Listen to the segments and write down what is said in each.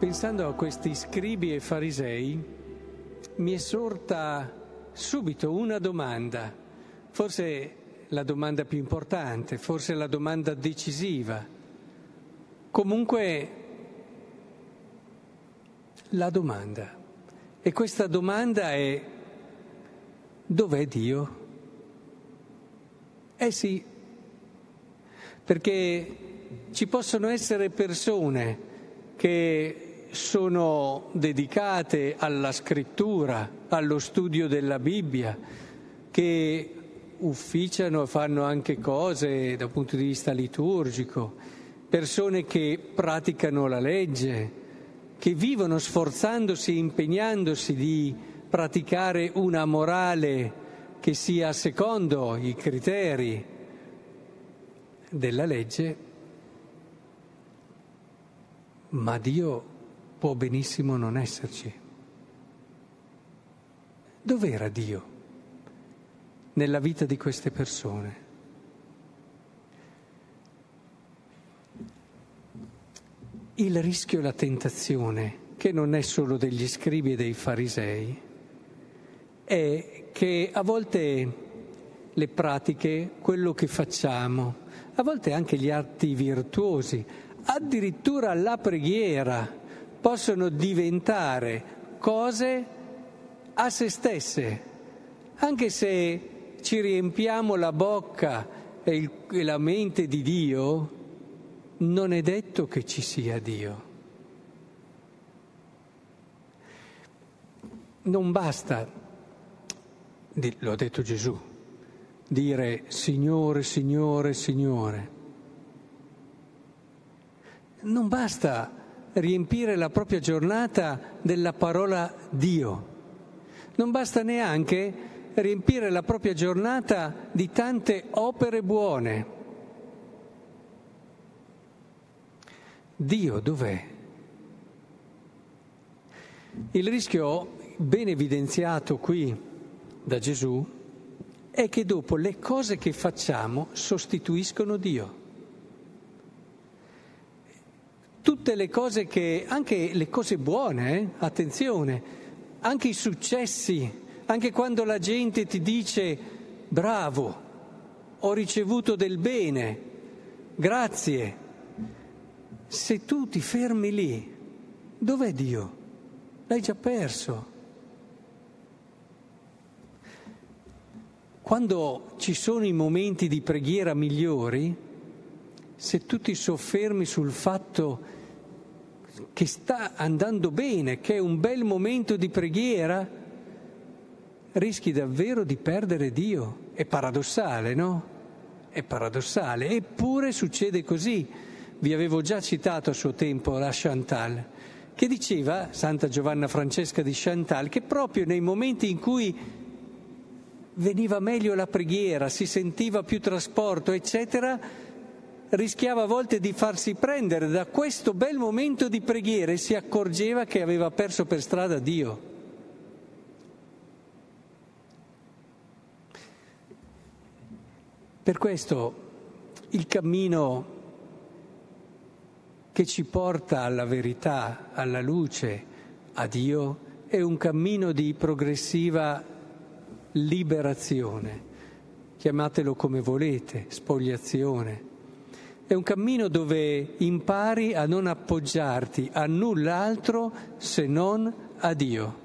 pensando a questi scribi e farisei, mi è sorta subito una domanda, forse la domanda più importante, forse la domanda decisiva. Comunque la domanda. E questa domanda è dov'è Dio? Eh sì, perché ci possono essere persone che sono dedicate alla scrittura, allo studio della Bibbia, che ufficiano, fanno anche cose dal punto di vista liturgico, persone che praticano la legge, che vivono sforzandosi e impegnandosi di praticare una morale che sia secondo i criteri della legge, ma Dio può benissimo non esserci. Dov'era Dio nella vita di queste persone? Il rischio e la tentazione, che non è solo degli scribi e dei farisei, è che a volte le pratiche, quello che facciamo, a volte anche gli atti virtuosi, addirittura la preghiera, possono diventare cose a se stesse, anche se ci riempiamo la bocca e, il, e la mente di Dio, non è detto che ci sia Dio. Non basta, lo ha detto Gesù, dire Signore, Signore, Signore. Non basta riempire la propria giornata della parola Dio. Non basta neanche riempire la propria giornata di tante opere buone. Dio dov'è? Il rischio ben evidenziato qui da Gesù è che dopo le cose che facciamo sostituiscono Dio. Tutte le cose che, anche le cose buone, eh? attenzione, anche i successi, anche quando la gente ti dice bravo, ho ricevuto del bene, grazie, se tu ti fermi lì, dov'è Dio? L'hai già perso. Quando ci sono i momenti di preghiera migliori, se tu ti soffermi sul fatto che sta andando bene, che è un bel momento di preghiera, rischi davvero di perdere Dio. È paradossale, no? È paradossale, eppure succede così. Vi avevo già citato a suo tempo la Chantal, che diceva, Santa Giovanna Francesca di Chantal, che proprio nei momenti in cui veniva meglio la preghiera, si sentiva più trasporto, eccetera, rischiava a volte di farsi prendere da questo bel momento di preghiera e si accorgeva che aveva perso per strada Dio. Per questo il cammino che ci porta alla verità, alla luce, a Dio, è un cammino di progressiva liberazione. Chiamatelo come volete, spogliazione è un cammino dove impari a non appoggiarti a null'altro se non a Dio.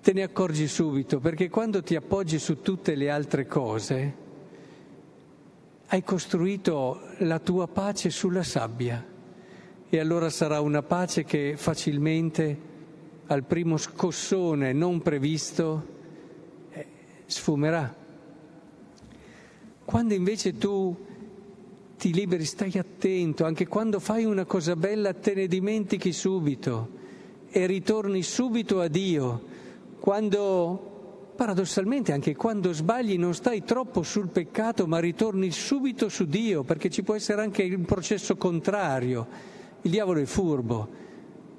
Te ne accorgi subito perché quando ti appoggi su tutte le altre cose hai costruito la tua pace sulla sabbia e allora sarà una pace che facilmente al primo scossone non previsto eh, sfumerà. Quando invece tu ti liberi, stai attento, anche quando fai una cosa bella te ne dimentichi subito e ritorni subito a Dio. Quando, paradossalmente, anche quando sbagli non stai troppo sul peccato, ma ritorni subito su Dio, perché ci può essere anche un processo contrario. Il diavolo è furbo,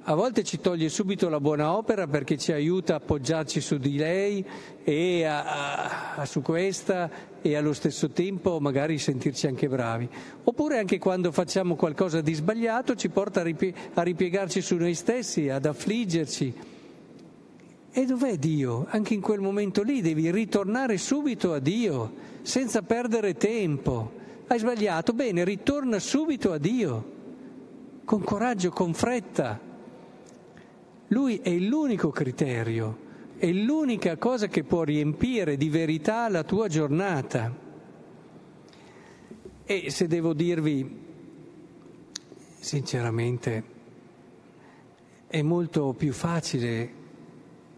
a volte ci toglie subito la buona opera perché ci aiuta a appoggiarci su di lei e a, a, su questa e allo stesso tempo magari sentirci anche bravi. Oppure anche quando facciamo qualcosa di sbagliato ci porta a, ripie- a ripiegarci su noi stessi, ad affliggerci. E dov'è Dio? Anche in quel momento lì devi ritornare subito a Dio, senza perdere tempo. Hai sbagliato? Bene, ritorna subito a Dio, con coraggio, con fretta. Lui è l'unico criterio, è l'unica cosa che può riempire di verità la tua giornata. E se devo dirvi, sinceramente, è molto più facile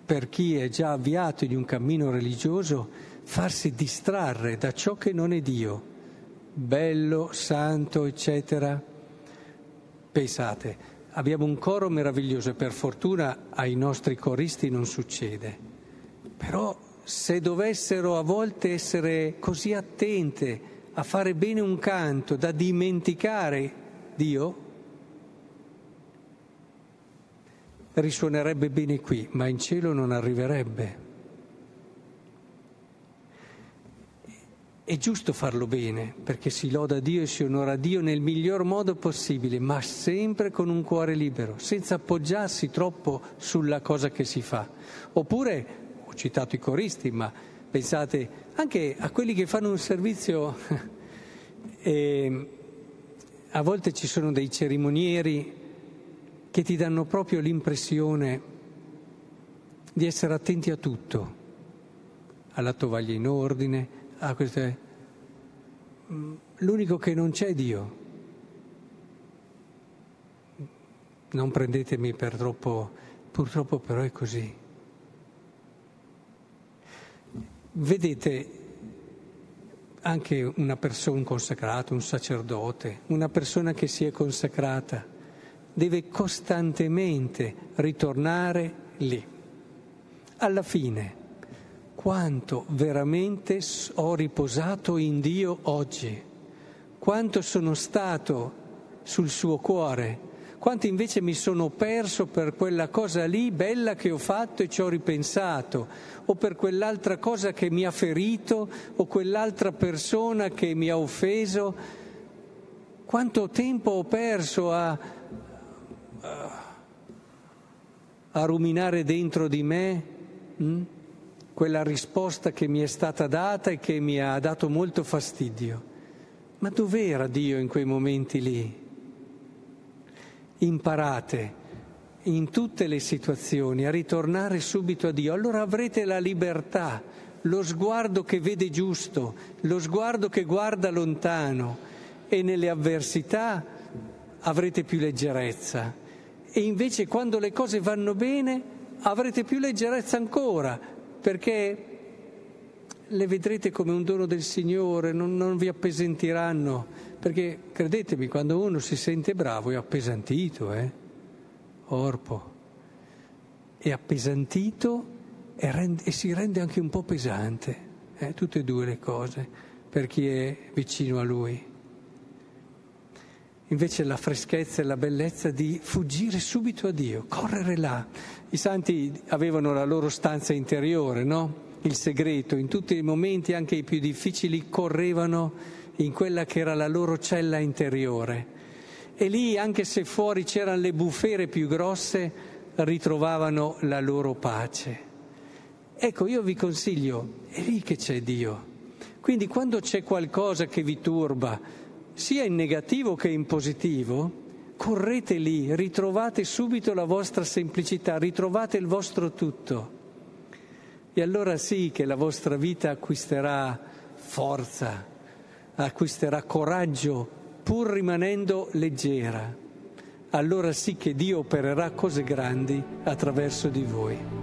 per chi è già avviato in un cammino religioso farsi distrarre da ciò che non è Dio, bello, santo, eccetera. Pensate, abbiamo un coro meraviglioso e per fortuna ai nostri coristi non succede. Però se dovessero a volte essere così attente a fare bene un canto da dimenticare Dio, risuonerebbe bene qui, ma in cielo non arriverebbe. È giusto farlo bene, perché si loda Dio e si onora Dio nel miglior modo possibile, ma sempre con un cuore libero, senza appoggiarsi troppo sulla cosa che si fa. Oppure, ho citato i coristi, ma pensate anche a quelli che fanno un servizio, e a volte ci sono dei cerimonieri che ti danno proprio l'impressione di essere attenti a tutto, alla tovaglia in ordine, a queste... Mm, l'unico che non c'è è Dio. Non prendetemi per troppo, purtroppo però è così. Vedete, anche una persona, un consacrato, un sacerdote, una persona che si è consacrata, deve costantemente ritornare lì. Alla fine quanto veramente ho riposato in Dio oggi, quanto sono stato sul suo cuore, quanto invece mi sono perso per quella cosa lì bella che ho fatto e ci ho ripensato, o per quell'altra cosa che mi ha ferito, o quell'altra persona che mi ha offeso. Quanto tempo ho perso a, a ruminare dentro di me? Hm? Quella risposta che mi è stata data e che mi ha dato molto fastidio. Ma dov'era Dio in quei momenti lì? Imparate in tutte le situazioni a ritornare subito a Dio, allora avrete la libertà, lo sguardo che vede giusto, lo sguardo che guarda lontano e nelle avversità avrete più leggerezza. E invece quando le cose vanno bene avrete più leggerezza ancora, perché le vedrete come un dono del Signore, non, non, vi appesentiranno, perché credetemi, quando uno si sente bravo è appesantito, eh? Orpo, è appesantito e, rende, e si rende anche un po' pesante, eh? tutte e due le cose, per chi è vicino a Lui. Invece la freschezza e la bellezza di fuggire subito a Dio, correre là. I santi avevano la loro stanza interiore, no? Il segreto, in tutti i momenti, anche i più difficili, correvano in quella che era la loro cella interiore. E lì, anche se fuori c'erano le bufere più grosse, ritrovavano la loro pace. Ecco, io vi consiglio, è lì che c'è Dio. Quindi quando c'è qualcosa che vi turba, sia in negativo che in positivo, correte lì, ritrovate subito la vostra semplicità, ritrovate il vostro tutto. E allora sì che la vostra vita acquisterà forza, acquisterà coraggio, pur rimanendo leggera. Allora sì che Dio opererà cose grandi attraverso di voi.